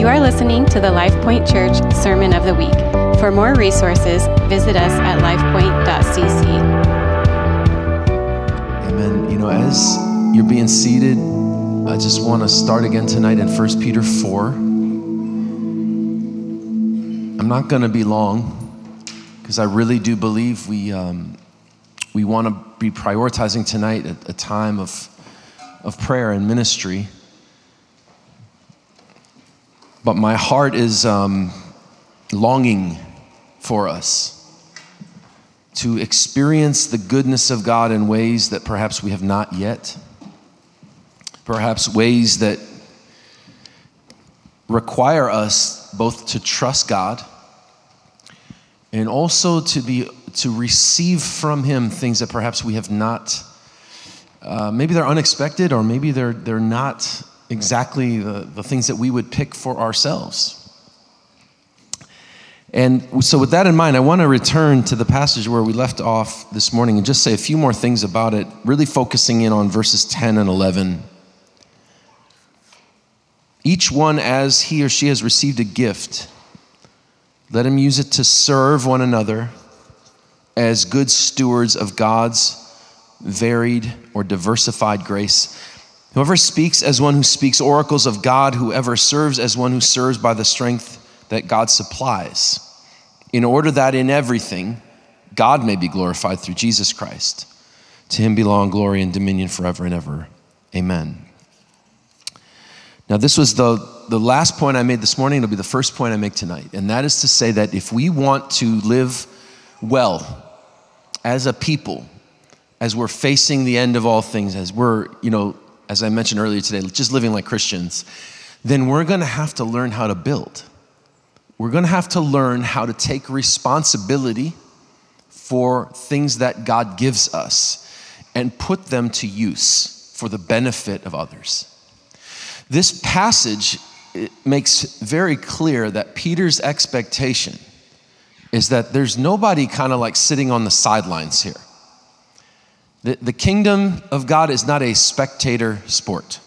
You are listening to the LifePoint Church Sermon of the Week. For more resources, visit us at lifepoint.cc. Amen. You know, as you're being seated, I just want to start again tonight in 1 Peter 4. I'm not going to be long because I really do believe we, um, we want to be prioritizing tonight a, a time of, of prayer and ministry. But my heart is um, longing for us to experience the goodness of God in ways that perhaps we have not yet, perhaps ways that require us both to trust God and also to be to receive from him things that perhaps we have not uh, maybe they're unexpected or maybe they're they're not exactly the, the things that we would pick for ourselves and so, with that in mind, I want to return to the passage where we left off this morning and just say a few more things about it, really focusing in on verses 10 and 11. Each one, as he or she has received a gift, let him use it to serve one another as good stewards of God's varied or diversified grace. Whoever speaks as one who speaks oracles of God, whoever serves as one who serves by the strength that God supplies, in order that in everything God may be glorified through Jesus Christ. To him belong glory and dominion forever and ever. Amen. Now, this was the, the last point I made this morning. It'll be the first point I make tonight. And that is to say that if we want to live well as a people, as we're facing the end of all things, as we're, you know, as I mentioned earlier today, just living like Christians, then we're going to have to learn how to build we're going to have to learn how to take responsibility for things that God gives us and put them to use for the benefit of others. This passage makes very clear that Peter's expectation is that there's nobody kind of like sitting on the sidelines here. The, the kingdom of God is not a spectator sport.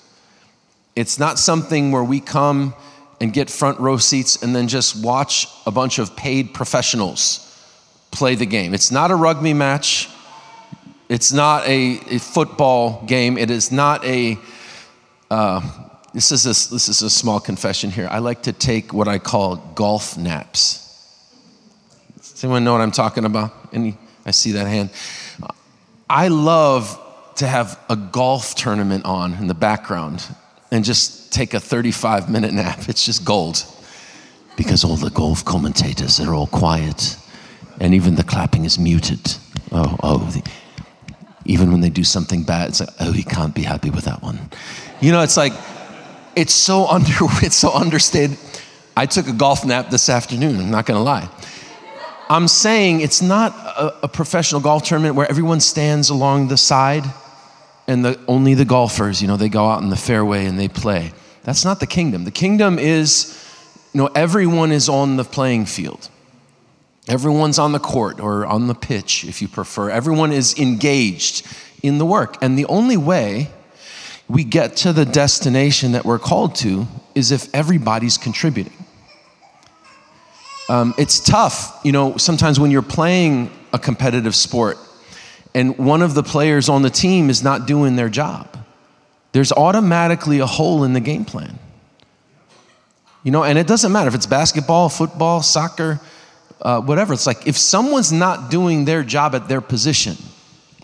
It's not something where we come and get front row seats and then just watch a bunch of paid professionals play the game. It's not a rugby match. It's not a, a football game. It is not a. Uh, this is a, this is a small confession here. I like to take what I call golf naps. Does anyone know what I'm talking about? Any? I see that hand. I love to have a golf tournament on in the background and just take a 35 minute nap. It's just gold. Because all the golf commentators are all quiet and even the clapping is muted. Oh, oh. The, even when they do something bad, it's like, oh, he can't be happy with that one. You know, it's like, it's so under, it's so understated. I took a golf nap this afternoon, I'm not gonna lie. I'm saying it's not a, a professional golf tournament where everyone stands along the side and the, only the golfers, you know, they go out in the fairway and they play. That's not the kingdom. The kingdom is, you know, everyone is on the playing field. Everyone's on the court or on the pitch, if you prefer. Everyone is engaged in the work. And the only way we get to the destination that we're called to is if everybody's contributing. Um, it's tough, you know, sometimes when you're playing a competitive sport and one of the players on the team is not doing their job, there's automatically a hole in the game plan. You know, and it doesn't matter if it's basketball, football, soccer, uh, whatever. It's like if someone's not doing their job at their position,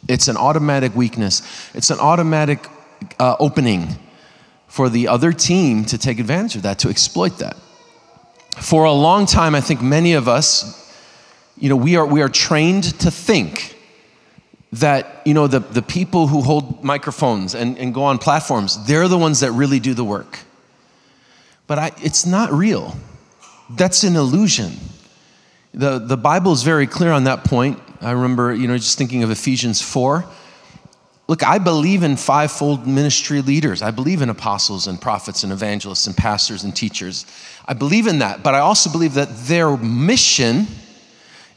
it's an automatic weakness, it's an automatic uh, opening for the other team to take advantage of that, to exploit that. For a long time, I think many of us, you know, we are, we are trained to think that you know the, the people who hold microphones and, and go on platforms they're the ones that really do the work. But I, it's not real. That's an illusion. The, the bible is very clear on that point. I remember you know just thinking of ephesians 4 look i believe in fivefold ministry leaders i believe in apostles and prophets and evangelists and pastors and teachers i believe in that but i also believe that their mission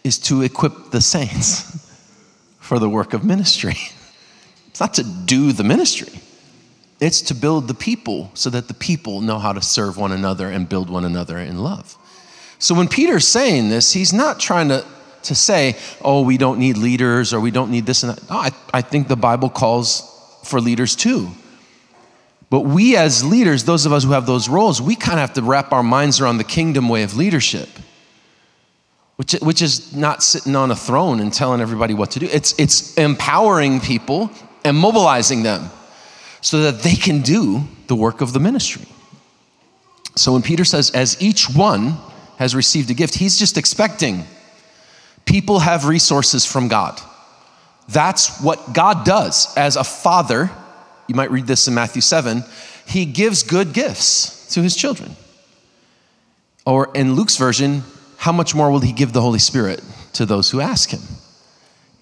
is to equip the saints for the work of ministry. It's not to do the ministry, It's to build the people so that the people know how to serve one another and build one another in love. So when Peter's saying this, he's not trying to, to say, oh, we don't need leaders or we don't need this and that. No, I, I think the Bible calls for leaders too. But we as leaders, those of us who have those roles, we kind of have to wrap our minds around the kingdom way of leadership, which, which is not sitting on a throne and telling everybody what to do. It's, it's empowering people and mobilizing them so that they can do the work of the ministry. So when Peter says, as each one has received a gift, he's just expecting people have resources from God. That's what God does. As a father, you might read this in Matthew 7, he gives good gifts to his children. Or in Luke's version, how much more will he give the Holy Spirit to those who ask him?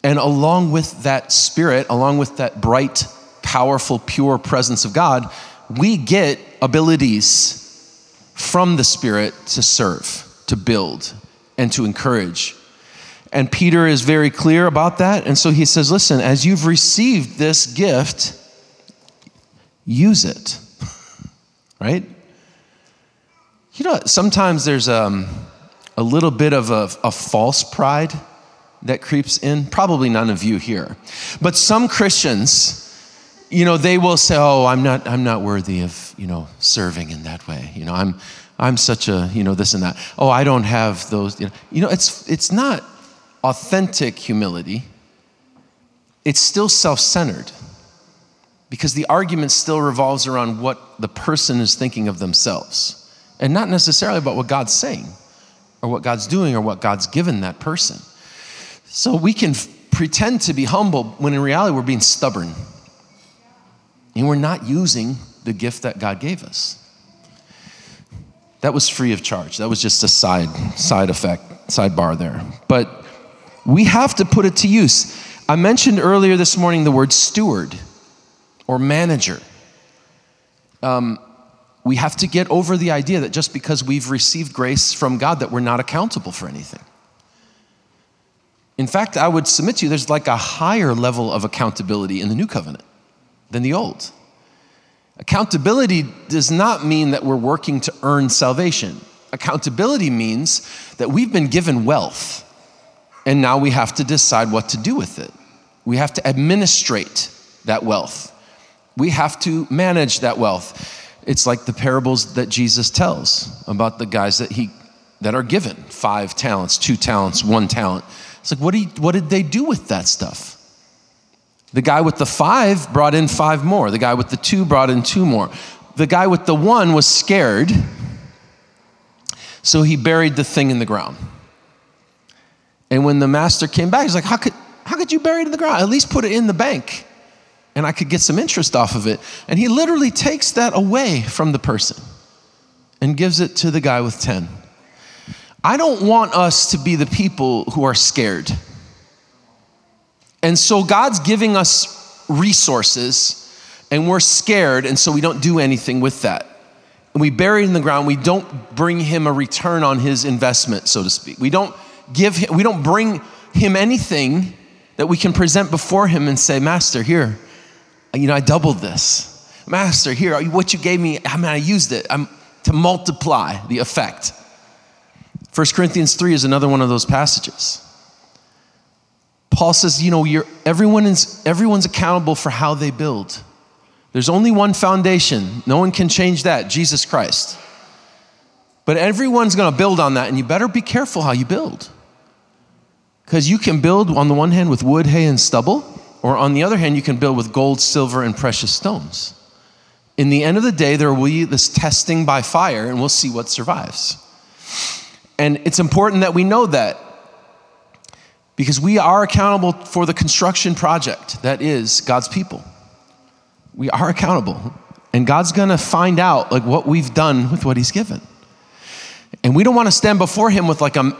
And along with that spirit, along with that bright, powerful, pure presence of God, we get abilities from the Spirit to serve, to build, and to encourage. And Peter is very clear about that. And so he says, Listen, as you've received this gift, use it. right? You know, sometimes there's um, a little bit of a, a false pride that creeps in. Probably none of you here. But some Christians, you know, they will say, "Oh, I'm not, I'm not worthy of, you know, serving in that way. You know, I'm, I'm such a, you know, this and that. Oh, I don't have those. You know, you know it's, it's not authentic humility. It's still self-centered, because the argument still revolves around what the person is thinking of themselves, and not necessarily about what God's saying, or what God's doing, or what God's given that person. So we can f- pretend to be humble when in reality we're being stubborn. And we're not using the gift that God gave us. That was free of charge. That was just a side side effect, sidebar there. But we have to put it to use. I mentioned earlier this morning the word steward or manager. Um, we have to get over the idea that just because we've received grace from God that we're not accountable for anything. In fact, I would submit to you there's like a higher level of accountability in the new covenant than the old. Accountability does not mean that we're working to earn salvation. Accountability means that we've been given wealth and now we have to decide what to do with it. We have to administrate that wealth. We have to manage that wealth. It's like the parables that Jesus tells about the guys that he that are given five talents, two talents, one talent. It's like, what, you, what did they do with that stuff? The guy with the five brought in five more. The guy with the two brought in two more. The guy with the one was scared, so he buried the thing in the ground. And when the master came back, he's like, How could, how could you bury it in the ground? At least put it in the bank, and I could get some interest off of it. And he literally takes that away from the person and gives it to the guy with 10. I don't want us to be the people who are scared. And so God's giving us resources, and we're scared, and so we don't do anything with that. And we bury it in the ground. We don't bring him a return on his investment, so to speak. We don't give him, we don't bring him anything that we can present before him and say, Master, here, you know, I doubled this. Master, here, what you gave me, I mean, I used it I'm, to multiply the effect. 1 Corinthians 3 is another one of those passages. Paul says, you know, everyone is, everyone's accountable for how they build. There's only one foundation. No one can change that Jesus Christ. But everyone's going to build on that, and you better be careful how you build. Because you can build, on the one hand, with wood, hay, and stubble, or on the other hand, you can build with gold, silver, and precious stones. In the end of the day, there will be this testing by fire, and we'll see what survives. And it's important that we know that because we are accountable for the construction project that is God's people. We are accountable. And God's to find out like what we've done with what he's given. And we don't want to stand before him with like a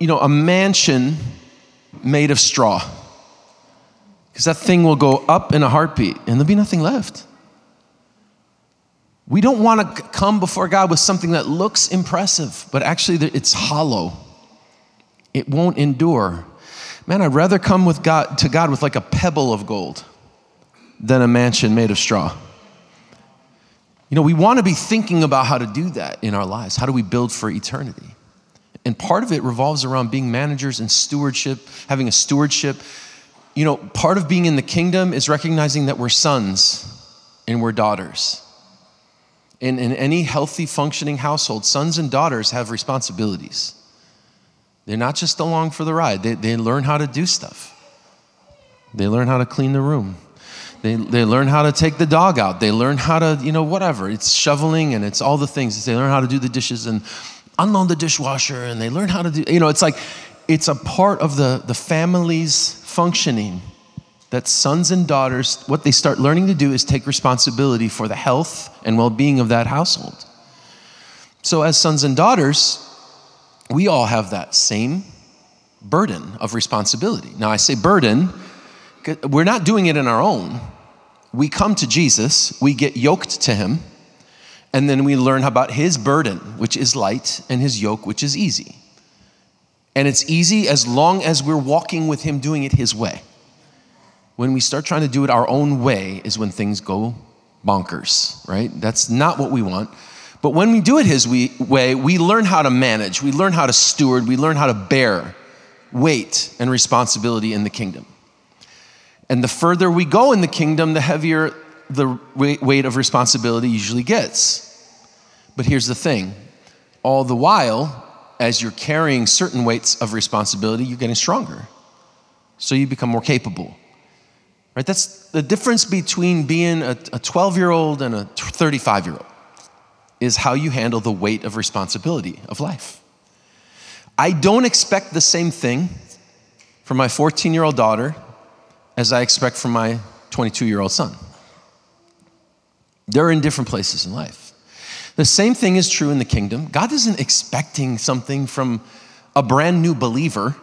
you know, a mansion made of straw. Because that thing will go up in a heartbeat and there'll be nothing left. We don't want to come before God with something that looks impressive, but actually it's hollow. It won't endure. Man, I'd rather come with God, to God with like a pebble of gold than a mansion made of straw. You know, we want to be thinking about how to do that in our lives. How do we build for eternity? And part of it revolves around being managers and stewardship, having a stewardship. You know, part of being in the kingdom is recognizing that we're sons and we're daughters. In, in any healthy, functioning household, sons and daughters have responsibilities. They're not just along for the ride, they, they learn how to do stuff. They learn how to clean the room. They, they learn how to take the dog out. They learn how to, you know, whatever. It's shoveling and it's all the things. They learn how to do the dishes and unload the dishwasher and they learn how to do, you know, it's like, it's a part of the, the family's functioning that sons and daughters, what they start learning to do is take responsibility for the health and well being of that household. So, as sons and daughters, we all have that same burden of responsibility. Now, I say burden, we're not doing it in our own. We come to Jesus, we get yoked to him, and then we learn about his burden, which is light, and his yoke, which is easy. And it's easy as long as we're walking with him doing it his way. When we start trying to do it our own way, is when things go bonkers, right? That's not what we want. But when we do it His way, we learn how to manage, we learn how to steward, we learn how to bear weight and responsibility in the kingdom. And the further we go in the kingdom, the heavier the weight of responsibility usually gets. But here's the thing all the while, as you're carrying certain weights of responsibility, you're getting stronger. So you become more capable. Right? That's the difference between being a 12 year old and a 35 year old is how you handle the weight of responsibility of life. I don't expect the same thing from my 14 year old daughter as I expect from my 22 year old son. They're in different places in life. The same thing is true in the kingdom. God isn't expecting something from a brand new believer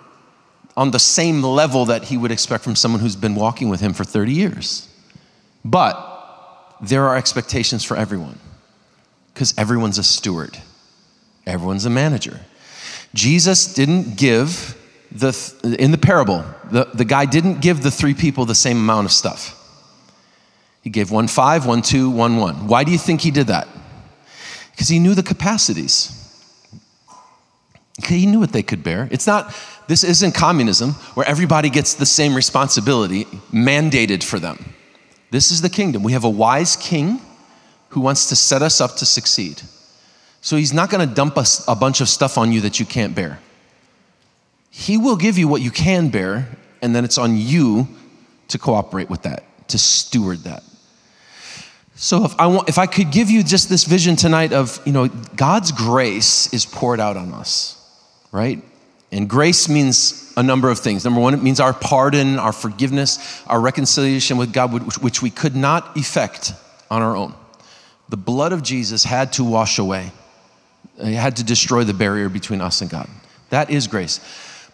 on the same level that he would expect from someone who's been walking with him for 30 years. But there are expectations for everyone because everyone's a steward, everyone's a manager. Jesus didn't give the, in the parable, the, the guy didn't give the three people the same amount of stuff. He gave one five, one two, one one. Why do you think he did that? Because he knew the capacities. He knew what they could bear. It's not, this isn't communism where everybody gets the same responsibility mandated for them. This is the kingdom. We have a wise king who wants to set us up to succeed. So he's not going to dump us a bunch of stuff on you that you can't bear. He will give you what you can bear, and then it's on you to cooperate with that, to steward that. So if I want, if I could give you just this vision tonight of, you know, God's grace is poured out on us, right? And grace means a number of things. Number one, it means our pardon, our forgiveness, our reconciliation with God, which we could not effect on our own the blood of Jesus had to wash away. It had to destroy the barrier between us and God. That is grace.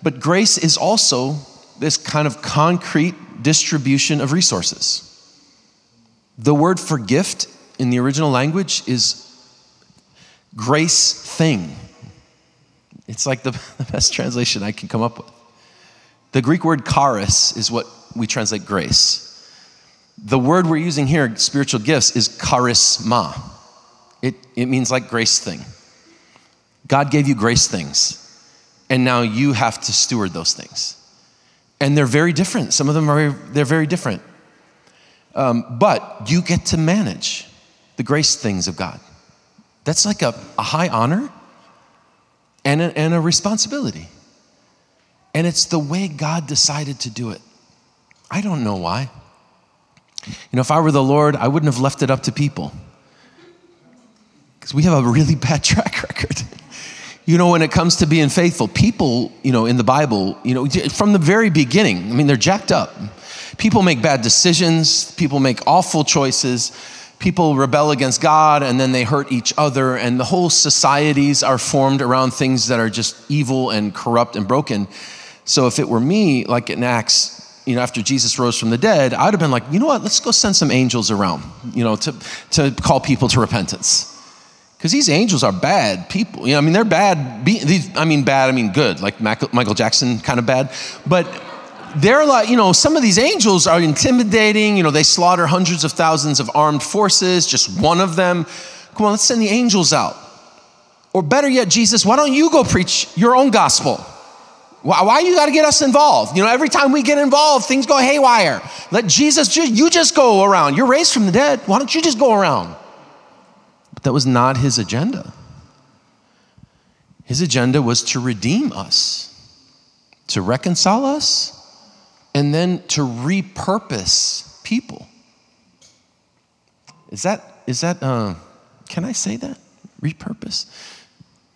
But grace is also this kind of concrete distribution of resources. The word for gift in the original language is grace thing. It's like the, the best translation I can come up with. The Greek word charis is what we translate grace. The word we're using here, spiritual gifts, is charisma. It, it means like grace thing. God gave you grace things, and now you have to steward those things. And they're very different. Some of them are they're very different. Um, but you get to manage the grace things of God. That's like a, a high honor and a, and a responsibility. And it's the way God decided to do it. I don't know why. You know, if I were the Lord, I wouldn't have left it up to people. Because we have a really bad track record. You know, when it comes to being faithful, people, you know, in the Bible, you know, from the very beginning, I mean, they're jacked up. People make bad decisions, people make awful choices, people rebel against God, and then they hurt each other, and the whole societies are formed around things that are just evil and corrupt and broken. So if it were me, like in Acts, you know, after Jesus rose from the dead, I'd have been like, you know what, let's go send some angels around, you know, to, to call people to repentance. Because these angels are bad people. You know, I mean, they're bad. These, I mean, bad, I mean good, like Michael Jackson kind of bad. But, they're like, you know, some of these angels are intimidating. You know, they slaughter hundreds of thousands of armed forces, just one of them. Come on, let's send the angels out. Or better yet, Jesus, why don't you go preach your own gospel? Why, why you got to get us involved? You know, every time we get involved, things go haywire. Let Jesus, just, you just go around. You're raised from the dead. Why don't you just go around? But that was not his agenda. His agenda was to redeem us, to reconcile us, and then to repurpose people. Is that, is that, uh, can I say that? Repurpose?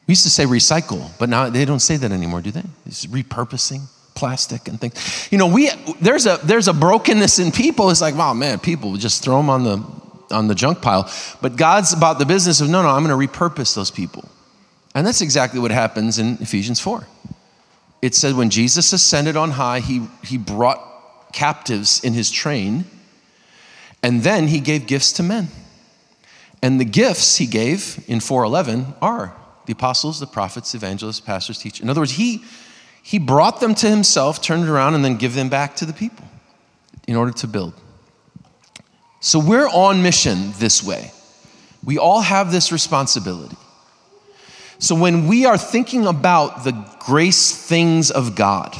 We used to say recycle, but now they don't say that anymore, do they? It's repurposing plastic and things. You know, we there's a there's a brokenness in people. It's like, wow, man, people just throw them on the on the junk pile. But God's about the business of no, no, I'm going to repurpose those people. And that's exactly what happens in Ephesians 4. It said when Jesus ascended on high, he, he brought captives in his train, and then he gave gifts to men. And the gifts he gave in 411 are the apostles, the prophets, evangelists, pastors, teachers. In other words, he, he brought them to himself, turned around, and then give them back to the people in order to build. So we're on mission this way. We all have this responsibility. So when we are thinking about the grace things of God,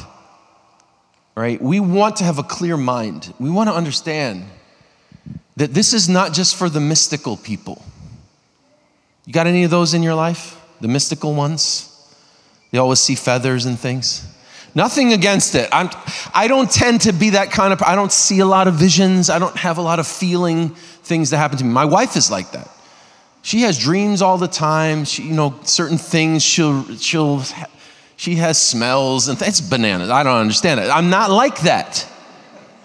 right, we want to have a clear mind. We want to understand that this is not just for the mystical people. You got any of those in your life? the mystical ones. They always see feathers and things. Nothing against it. I'm, I don't tend to be that kind of, I don't see a lot of visions. I don't have a lot of feeling things that happen to me. My wife is like that. She has dreams all the time. She, you know, certain things she'll, she'll, she has smells and it's bananas. I don't understand it. I'm not like that.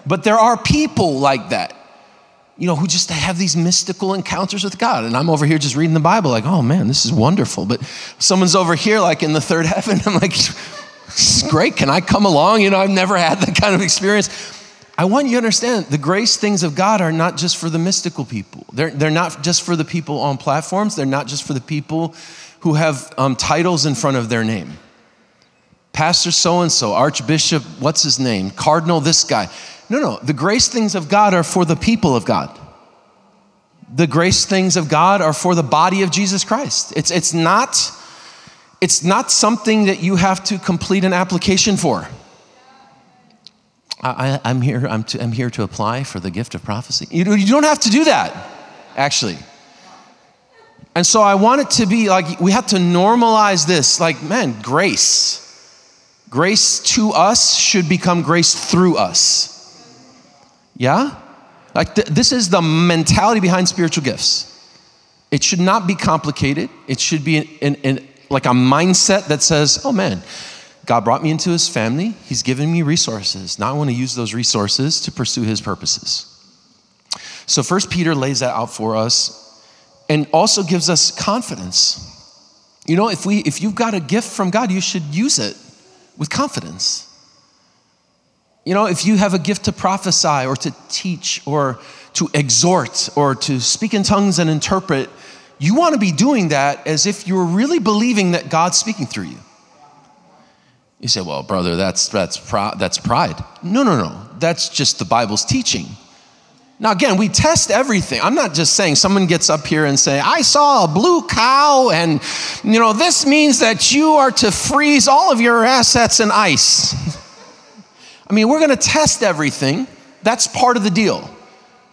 But there are people like that you know, who just have these mystical encounters with God. And I'm over here just reading the Bible, like, oh man, this is wonderful. But someone's over here, like in the third heaven. I'm like, great. Can I come along? You know, I've never had that kind of experience. I want you to understand the grace things of God are not just for the mystical people. They're, they're not just for the people on platforms, they're not just for the people who have um, titles in front of their name. Pastor so and so, Archbishop, what's his name? Cardinal, this guy. No, no. The grace things of God are for the people of God. The grace things of God are for the body of Jesus Christ. It's, it's, not, it's not something that you have to complete an application for. I, am here, I'm, to, I'm here to apply for the gift of prophecy. You, you don't have to do that, actually. And so I want it to be like we have to normalize this like, man, grace. Grace to us should become grace through us. Yeah? Like th- this is the mentality behind spiritual gifts. It should not be complicated. It should be in, in, in, like a mindset that says, oh man, God brought me into his family. He's given me resources. Now I want to use those resources to pursue his purposes. So first Peter lays that out for us and also gives us confidence. You know, if we if you've got a gift from God, you should use it with confidence. You know, if you have a gift to prophesy or to teach or to exhort or to speak in tongues and interpret, you want to be doing that as if you're really believing that God's speaking through you. You say, well, brother, that's, that's, that's pride. No, no, no. That's just the Bible's teaching. Now, again, we test everything. I'm not just saying someone gets up here and say, I saw a blue cow, and, you know, this means that you are to freeze all of your assets in ice. I mean, we're going to test everything. That's part of the deal.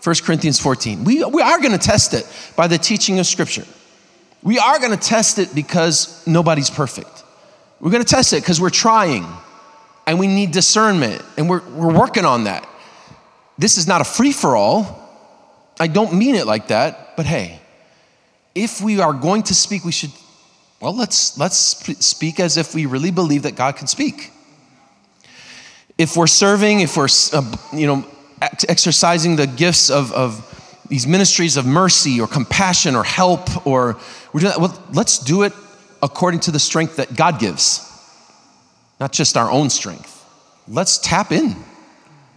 1 Corinthians 14. We, we are going to test it by the teaching of Scripture. We are going to test it because nobody's perfect. We're going to test it because we're trying and we need discernment and we're, we're working on that. This is not a free for all. I don't mean it like that, but hey, if we are going to speak, we should, well, let's, let's speak as if we really believe that God can speak if we're serving, if we're, uh, you know, exercising the gifts of, of these ministries of mercy or compassion or help, or we're doing that, well, let's do it according to the strength that God gives, not just our own strength. Let's tap in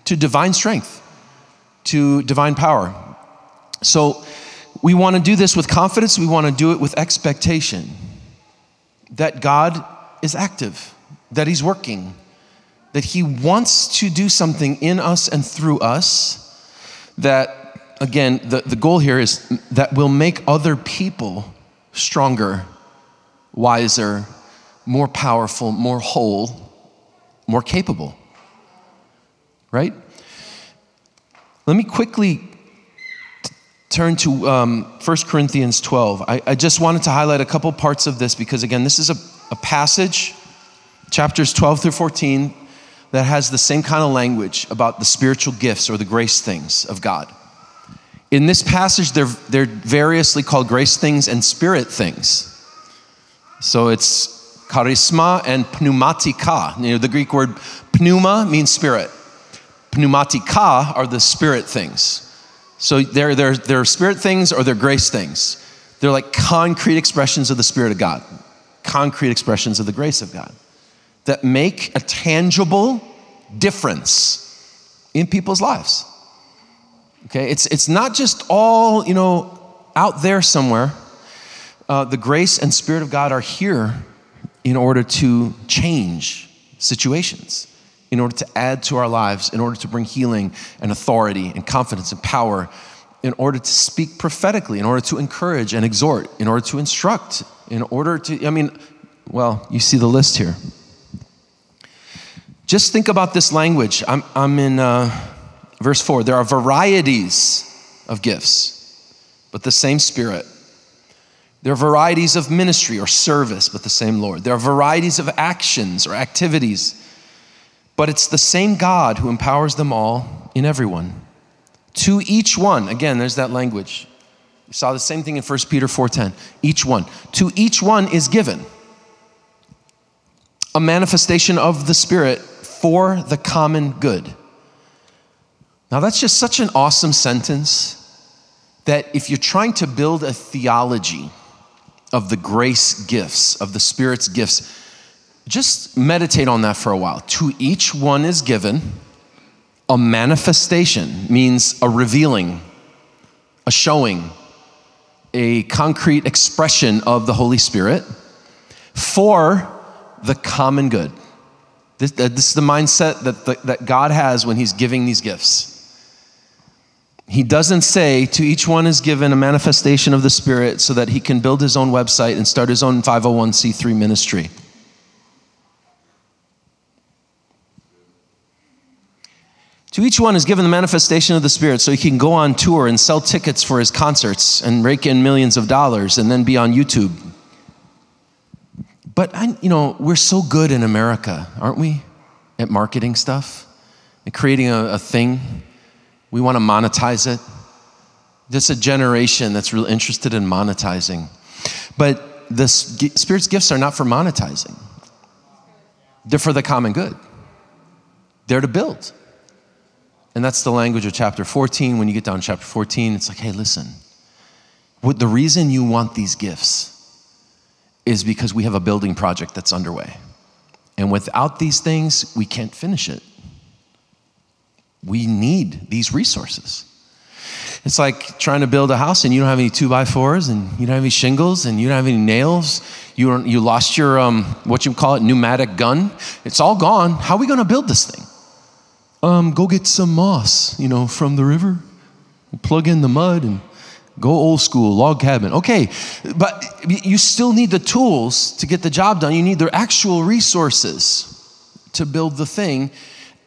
to divine strength, to divine power. So we want to do this with confidence, we want to do it with expectation that God is active, that He's working that He wants to do something in us and through us that, again, the, the goal here is that will make other people stronger, wiser, more powerful, more whole, more capable. Right? Let me quickly t- turn to um, 1 Corinthians 12. I, I, just wanted to highlight a couple parts of this because, again, this is a, a passage, chapters 12 through 14, that has the same kind of language about the spiritual gifts or the grace things of God. In this passage, they're, they're variously called grace things and spirit things. So it's charisma and pneumatika. You know, the Greek word pneuma means spirit. Pneumatika are the spirit things. So they're, they're, they're spirit things or they're grace things. They're like concrete expressions of the Spirit of God, concrete expressions of the grace of God that make a tangible difference in people's lives. Okay, it's, it's not just all, you know, out there somewhere. Uh, the grace and Spirit of God are here in order to change situations, in order to add to our lives, in order to bring healing and authority and confidence and power, in order to speak prophetically, in order to encourage and exhort, in order to instruct, in order to, I mean, well, you see the list here. Just think about this language. I'm, I'm in uh, verse 4. There are varieties of gifts, but the same Spirit. There are varieties of ministry or service, but the same Lord. There are varieties of actions or activities, but it's the same God who empowers them all in everyone. To each one, again, there's that language. You saw the same thing in 1 Peter 4:10. Each one. To each one is given a manifestation of the Spirit for the common good. Now, that's just such an awesome sentence that if you're trying to build a theology of the grace gifts, of the Spirit's gifts, just meditate on that for a while. To each one is given a manifestation, means a revealing, a showing, a concrete expression of the Holy Spirit for the common good. This, this is the mindset that, the, that God has when He's giving these gifts. He doesn't say to each one is given a manifestation of the Spirit so that he can build his own website and start his own 501c3 ministry. To each one is given the manifestation of the Spirit so he can go on tour and sell tickets for his concerts and rake in millions of dollars and then be on YouTube. But I, you know, we're so good in America, aren't we, at marketing stuff and creating a, a thing. We want to monetize it. There's a generation that's real interested in monetizing. But the Spirit's gifts are not for monetizing, they're for the common good. They're to build. And that's the language of chapter 14. When you get down to chapter 14, it's like, hey, listen, what, the reason you want these gifts is because we have a building project that's underway. And without these things, we can't finish it. We need these resources. It's like trying to build a house and you don't have any two by fours and you don't have any shingles and you don't have any nails. You, you lost your, um, what you call it, pneumatic gun. It's all gone. How are we going to build this thing? Um, go get some moss, you know, from the river. Plug in the mud and Go old school, log cabin. Okay, but you still need the tools to get the job done. You need the actual resources to build the thing.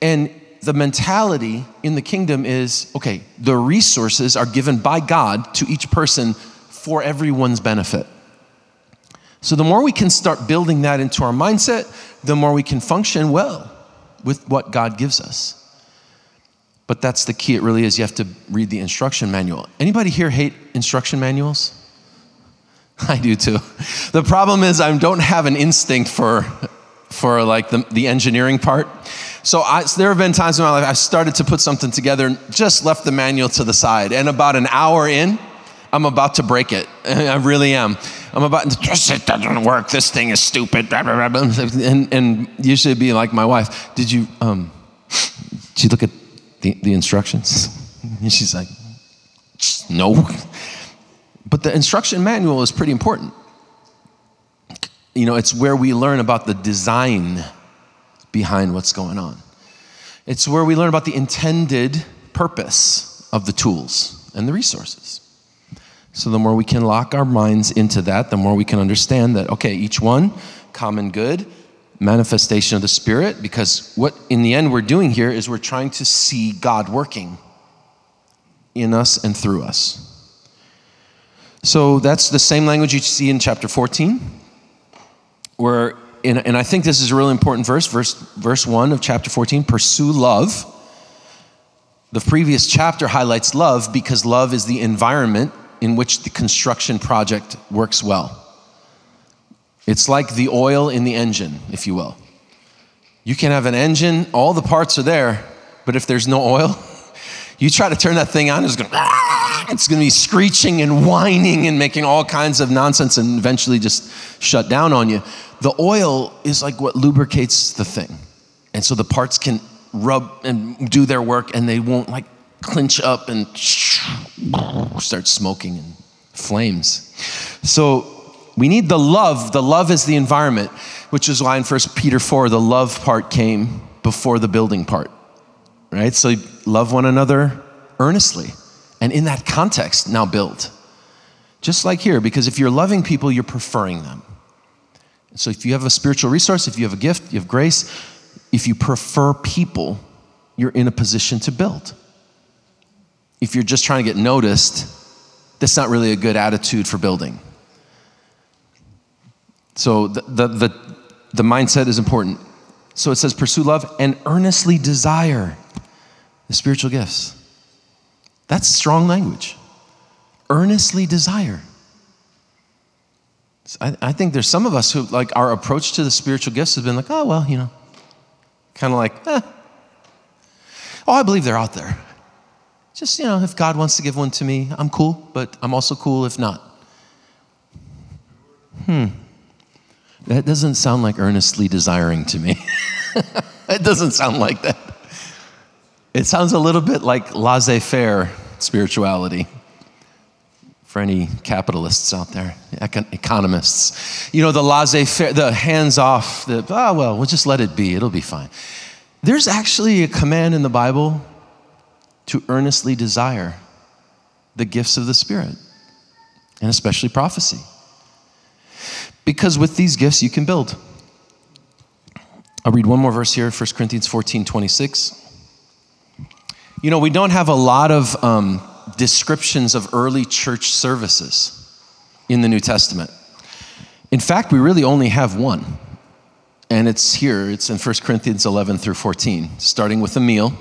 And the mentality in the kingdom is okay, the resources are given by God to each person for everyone's benefit. So the more we can start building that into our mindset, the more we can function well with what God gives us. But that's the key. It really is. You have to read the instruction manual. Anybody here hate instruction manuals? I do too. The problem is I don't have an instinct for, for like the, the engineering part. So, I, so there have been times in my life I've started to put something together and just left the manual to the side. And about an hour in, I'm about to break it. I really am. I'm about to it doesn't work. This thing is stupid. And, and usually be like my wife. Did you um, did you look at the, the instructions? And she's like, no. But the instruction manual is pretty important. You know, it's where we learn about the design behind what's going on. It's where we learn about the intended purpose of the tools and the resources. So, the more we can lock our minds into that, the more we can understand that, okay, each one, common good, manifestation of the Spirit, because what in the end we're doing here is we're trying to see God working in us and through us. So, that's the same language you see in chapter 14, where, in, and I think this is a really important verse, verse, verse 1 of chapter 14 pursue love. The previous chapter highlights love because love is the environment in which the construction project works well. It's like the oil in the engine, if you will. You can have an engine, all the parts are there, but if there's no oil, you try to turn that thing on, it's going to it's going to be screeching and whining and making all kinds of nonsense and eventually just shut down on you. The oil is like what lubricates the thing. And so the parts can rub and do their work and they won't like clinch up and start smoking and flames. So we need the love. The love is the environment, which is why in 1 Peter 4, the love part came before the building part, right? So love one another earnestly. And in that context, now build. Just like here, because if you're loving people, you're preferring them. So if you have a spiritual resource, if you have a gift, you have grace, if you prefer people, you're in a position to build if you're just trying to get noticed, that's not really a good attitude for building. So the, the, the, the, mindset is important. So it says, pursue love and earnestly desire the spiritual gifts. That's strong language. Earnestly desire. I, I think there's some of us who, like, our approach to the spiritual gifts has been like, oh, well, you know, kind of like, eh. Oh, I believe they're out there. Just, you know, if God wants to give one to me, I'm cool, but I'm also cool if not. Hmm. That doesn't sound like earnestly desiring to me. it doesn't sound like that. It sounds a little bit like laissez faire spirituality for any capitalists out there, economists. You know, the laissez faire, the hands off, the, oh, well, we'll just let it be, it'll be fine. There's actually a command in the Bible to earnestly desire the gifts of the Spirit, and especially prophecy. Because with these gifts, you can build. I'll read one more verse here 1 Corinthians 14 26. You know, we don't have a lot of um, descriptions of early church services in the New Testament. In fact, we really only have one. And it's here, it's in 1 Corinthians 11 through 14, starting with a meal,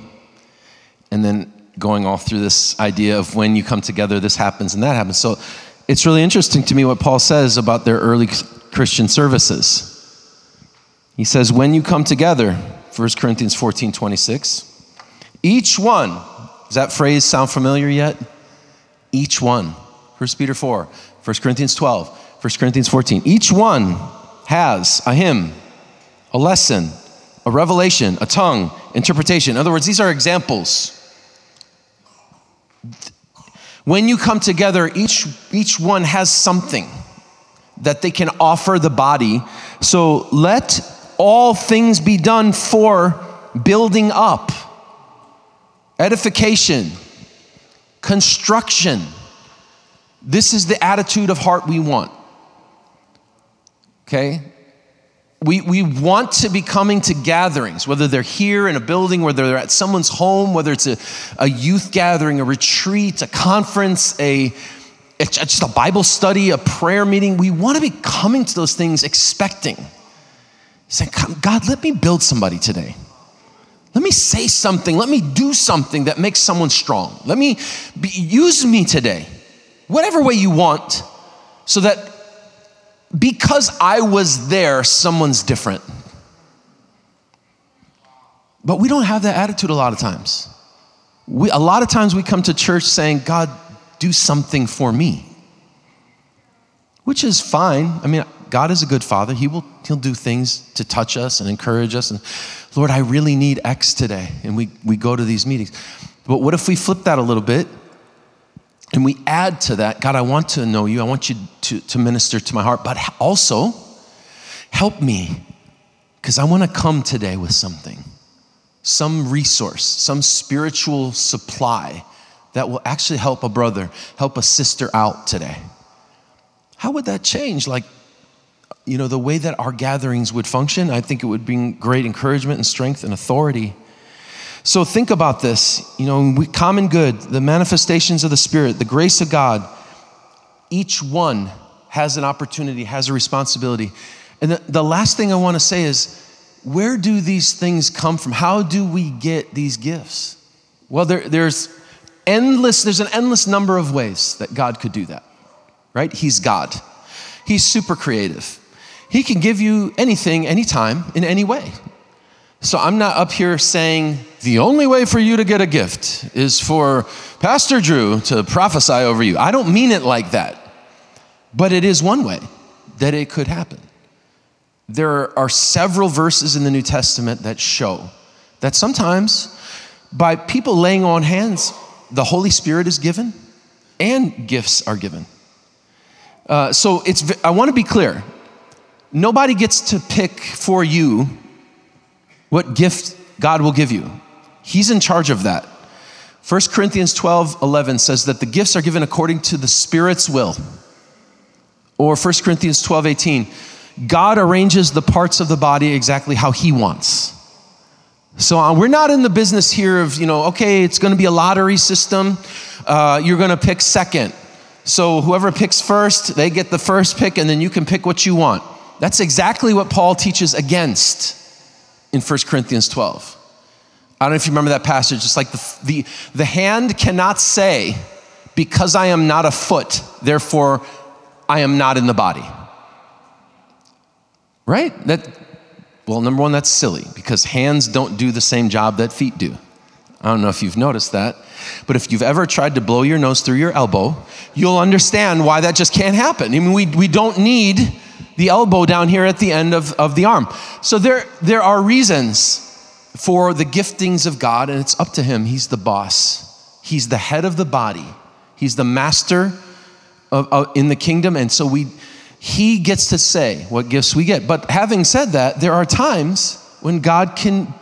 and then going all through this idea of when you come together, this happens and that happens. So it's really interesting to me what Paul says about their early Christian services. He says, when you come together, 1 Corinthians 14 26, each one, does that phrase sound familiar yet? Each one. 1 Peter 4, 1 Corinthians 12, 1 Corinthians 14. Each one has a hymn, a lesson, a revelation, a tongue, interpretation. In other words, these are examples when you come together, each, each one has something that they can offer the body. So let all things be done for building up, edification, construction. This is the attitude of heart we want. Okay? we, we want to be coming to gatherings, whether they're here in a building, whether they're at someone's home, whether it's a, a youth gathering, a retreat, a conference, a, just a Bible study, a prayer meeting. We want to be coming to those things expecting. Saying, God, let me build somebody today. Let me say something. Let me do something that makes someone strong. Let me be, use me today, whatever way you want, so that because I was there, someone's different. But we don't have that attitude a lot of times. We, a lot of times we come to church saying, God, do something for me, which is fine. I mean, God is a good father. He will, he'll do things to touch us and encourage us. And Lord, I really need X today. And we, we go to these meetings. But what if we flip that a little bit and we add to that, God, I want to know you. I want you to, to minister to my heart, but also help me because I want to come today with something, some resource, some spiritual supply that will actually help a brother, help a sister out today. How would that change? Like, you know, the way that our gatherings would function, I think it would bring great encouragement and strength and authority. So think about this. You know, we, common good, the manifestations of the Spirit, the grace of God, each one has an opportunity, has a responsibility. And the, the last thing I want to say is where do these things come from? How do we get these gifts? Well, there, there's endless, there's an endless number of ways that God could do that, right? He's God. He's super creative. He can give you anything, anytime, in any way. So I'm not up here saying the only way for you to get a gift is for Pastor Drew to prophesy over you. I don't mean it like that. But it is one way that it could happen. There are several verses in the New Testament that show that sometimes by people laying on hands, the Holy Spirit is given and gifts are given. Uh, so it's, I want to be clear nobody gets to pick for you what gift God will give you. He's in charge of that. 1 Corinthians 12 11 says that the gifts are given according to the Spirit's will. Or 1 Corinthians 12 18, God arranges the parts of the body exactly how He wants. So uh, we're not in the business here of, you know, okay, it's going to be a lottery system. Uh, you're going to pick second. So whoever picks first, they get the first pick, and then you can pick what you want. That's exactly what Paul teaches against in 1 Corinthians 12. I don't know if you remember that passage. It's like the, the, the hand cannot say, because I am not a foot, therefore I am not in the body. Right? That well, number one, that's silly because hands don't do the same job that feet do. I don't know if you've noticed that, but if you've ever tried to blow your nose through your elbow, you'll understand why that just can't happen. I mean, we, we don't need the elbow down here at the end of, of the arm. So there, there are reasons for the giftings of God, and it's up to Him. He's the boss, He's the head of the body, He's the master of, of, in the kingdom. And so we, he gets to say what gifts we get. But having said that, there are times when God can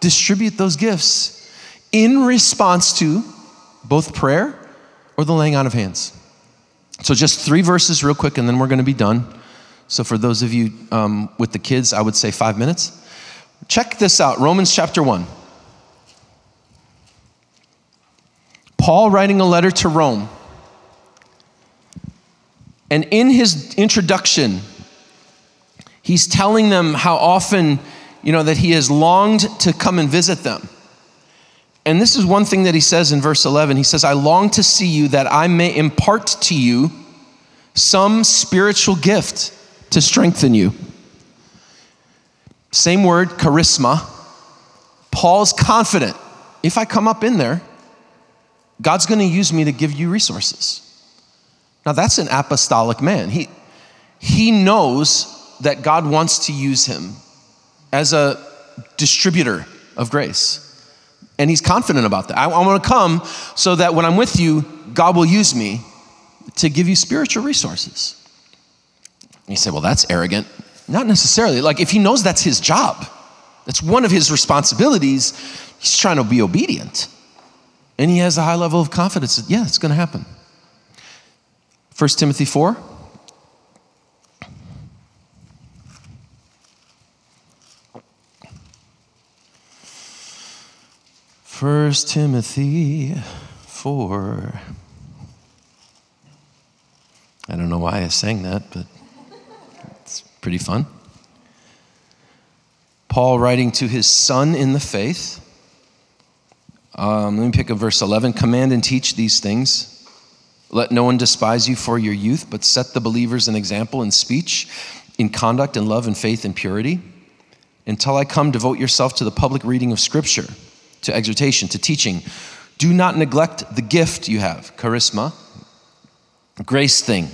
distribute those gifts in response to both prayer or the laying on of hands. So, just three verses, real quick, and then we're going to be done. So, for those of you um, with the kids, I would say five minutes. Check this out Romans chapter 1. Paul writing a letter to Rome and in his introduction, he's telling them how often, you know, that he has longed to come and visit them. And this is one thing that he says in verse 11. He says, I long to see you that I may impart to you some spiritual gift to strengthen you. Same word, charisma. Paul's confident. If I come up in there, God's going to use me to give you resources. Now, that's an apostolic man. He, he knows that God wants to use him as a distributor of grace. And he's confident about that. I, I want to come so that when I'm with you, God will use me to give you spiritual resources. You say, well, that's arrogant. Not necessarily. Like, if he knows that's his job, that's one of his responsibilities, he's trying to be obedient. And he has a high level of confidence that, yeah, it's going to happen. 1 Timothy 4. First Timothy 4. I don't know why I sang that, but pretty fun. Paul writing to his son in the faith. Um, let me pick up verse 11. Command and teach these things. Let no one despise you for your youth, but set the believers an example in speech, in conduct, in love, in faith, and purity. Until I come, devote yourself to the public reading of Scripture, to exhortation, to teaching. Do not neglect the gift you have, charisma, grace thing,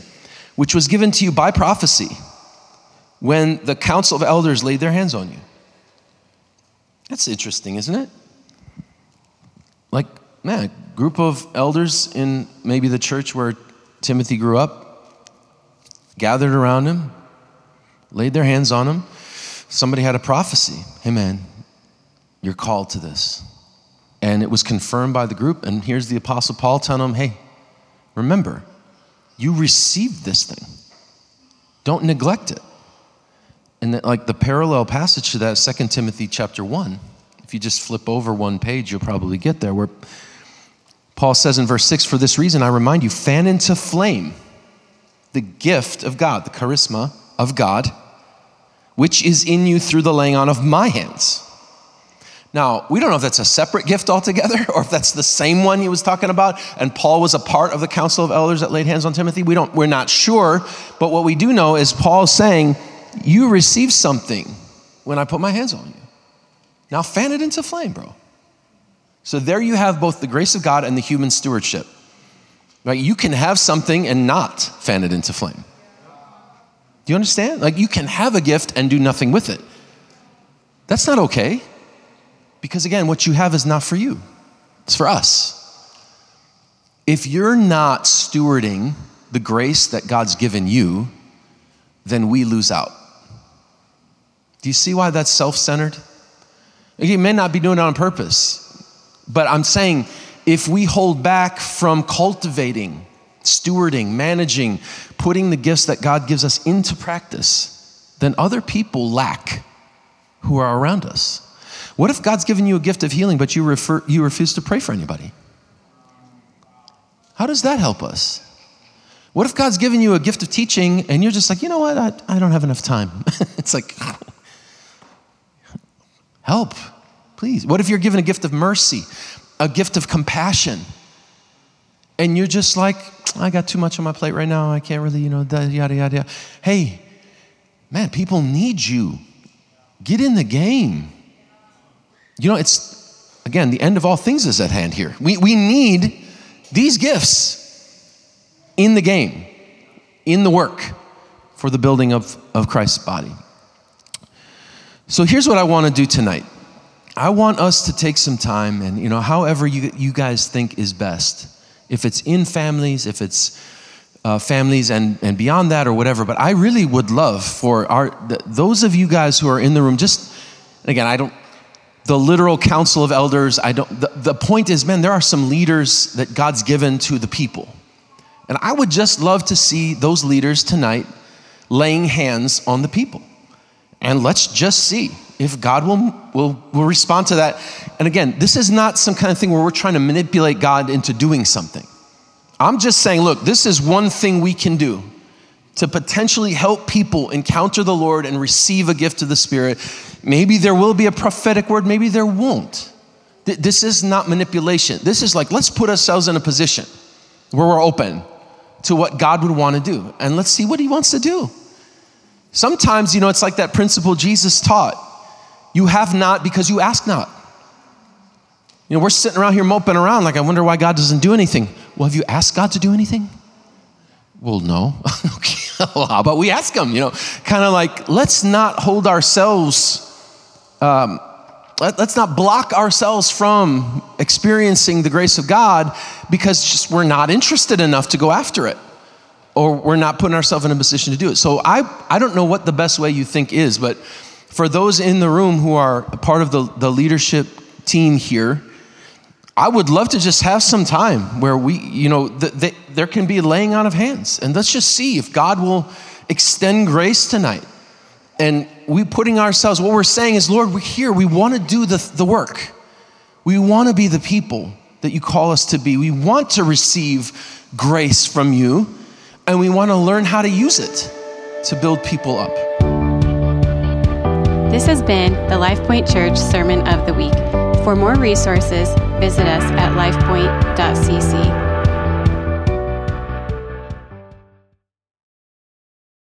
which was given to you by prophecy when the council of elders laid their hands on you. That's interesting, isn't it? Like, man, a group of elders in maybe the church where Timothy grew up gathered around him, laid their hands on him, somebody had a prophecy. Hey, man, you're called to this. And it was confirmed by the group. And here's the Apostle Paul telling them, hey, remember, you received this thing. Don't neglect it. And that, like the parallel passage to that, 2 Timothy chapter 1, if you just flip over one page, you'll probably get there, where Paul says in verse 6 For this reason, I remind you, fan into flame the gift of God, the charisma of God, which is in you through the laying on of my hands. Now, we don't know if that's a separate gift altogether or if that's the same one he was talking about and Paul was a part of the council of elders that laid hands on Timothy. We don't we're not sure, but what we do know is Paul saying, "You receive something when I put my hands on you. Now fan it into flame, bro." So there you have both the grace of God and the human stewardship. Right? You can have something and not fan it into flame. Do you understand? Like you can have a gift and do nothing with it. That's not okay. Because again, what you have is not for you, it's for us. If you're not stewarding the grace that God's given you, then we lose out. Do you see why that's self centered? You may not be doing it on purpose, but I'm saying if we hold back from cultivating, stewarding, managing, putting the gifts that God gives us into practice, then other people lack who are around us. What if God's given you a gift of healing, but you, refer, you refuse to pray for anybody? How does that help us? What if God's given you a gift of teaching and you're just like, you know what, I, I don't have enough time? it's like, help, please. What if you're given a gift of mercy, a gift of compassion, and you're just like, I got too much on my plate right now, I can't really, you know, yada, yada, yada. Hey, man, people need you. Get in the game. You know, it's, again, the end of all things is at hand here. We, we need these gifts in the game, in the work for the building of, of Christ's body. So here's what I want to do tonight. I want us to take some time and, you know, however you, you guys think is best. If it's in families, if it's uh, families and, and beyond that or whatever, but I really would love for our, th- those of you guys who are in the room, just, again, I don't, the literal council of elders. I don't, the, the point is, man, there are some leaders that God's given to the people. And I would just love to see those leaders tonight laying hands on the people. And let's just see if God will, will, will respond to that. And again, this is not some kind of thing where we're trying to manipulate God into doing something. I'm just saying, look, this is one thing we can do to potentially help people encounter the Lord and receive a gift of the Spirit Maybe there will be a prophetic word, maybe there won't. This is not manipulation. This is like, let's put ourselves in a position where we're open to what God would want to do. And let's see what He wants to do. Sometimes, you know, it's like that principle Jesus taught you have not because you ask not. You know, we're sitting around here moping around like, I wonder why God doesn't do anything. Well, have you asked God to do anything? Well, no. okay. well, how about we ask Him? You know, kind of like, let's not hold ourselves um, let, us not block ourselves from experiencing the grace of God because just we're not interested enough to go after it or we're not putting ourselves in a position to do it. So I, I don't know what the best way you think is, but for those in the room who are part of the, the leadership team here, I would love to just have some time where we, you know, the, the, there can be laying on of hands. And let's just see if God will extend grace tonight and we putting ourselves, what we're saying is, Lord, we're here. We want to do the, the work. We want to be the people that you call us to be. We want to receive grace from you, and we want to learn how to use it to build people up. This has been the LifePoint Church Sermon of the Week. For more resources, visit us at lifepoint.cc.